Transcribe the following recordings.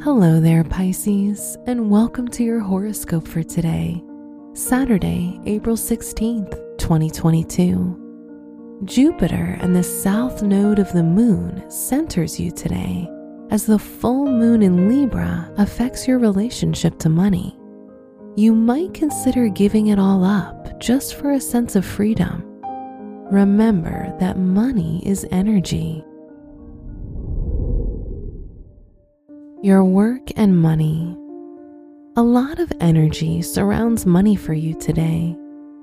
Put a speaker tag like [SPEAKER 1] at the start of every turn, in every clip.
[SPEAKER 1] Hello there, Pisces, and welcome to your horoscope for today, Saturday, April 16th, 2022. Jupiter and the south node of the moon centers you today as the full moon in Libra affects your relationship to money. You might consider giving it all up just for a sense of freedom. Remember that money is energy your work and money. A lot of energy surrounds money for you today,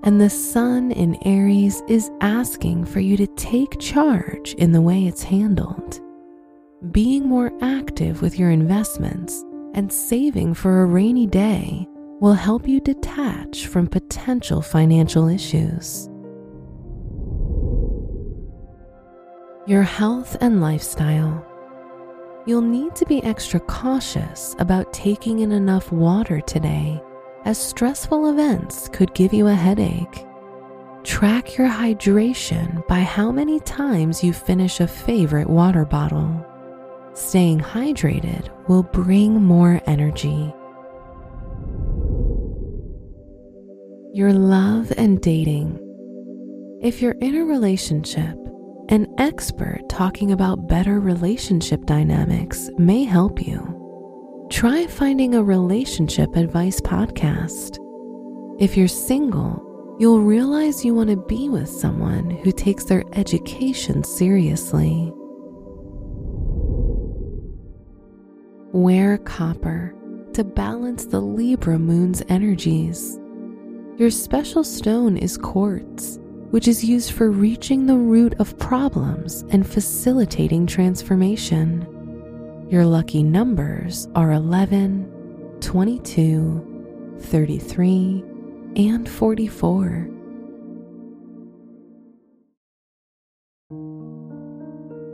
[SPEAKER 1] and the sun in Aries is asking for you to take charge in the way it's handled. Being more active with your investments and saving for a rainy day will help you detach from potential financial issues. Your health and lifestyle you'll need to be extra cautious about taking in enough water today, as stressful events could give you a headache. Track your hydration by how many times you finish a favorite water bottle. Staying hydrated will bring more energy. Your love and dating. If you're in a relationship, an expert talking about better relationship dynamics may help you. Try finding a relationship advice podcast. If you're single, you'll realize you want to be with someone who takes their education seriously. Wear copper to balance the Libra moon's energies. Your special stone is quartz which is used for reaching the root of problems and facilitating transformation. Your lucky numbers are 11, 22, 33, and 44.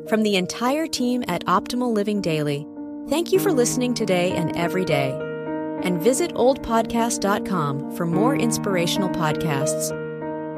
[SPEAKER 2] From the entire team at Optimal Living Daily, thank you for listening today and every day. And visit oldpodcast.com for more inspirational podcasts.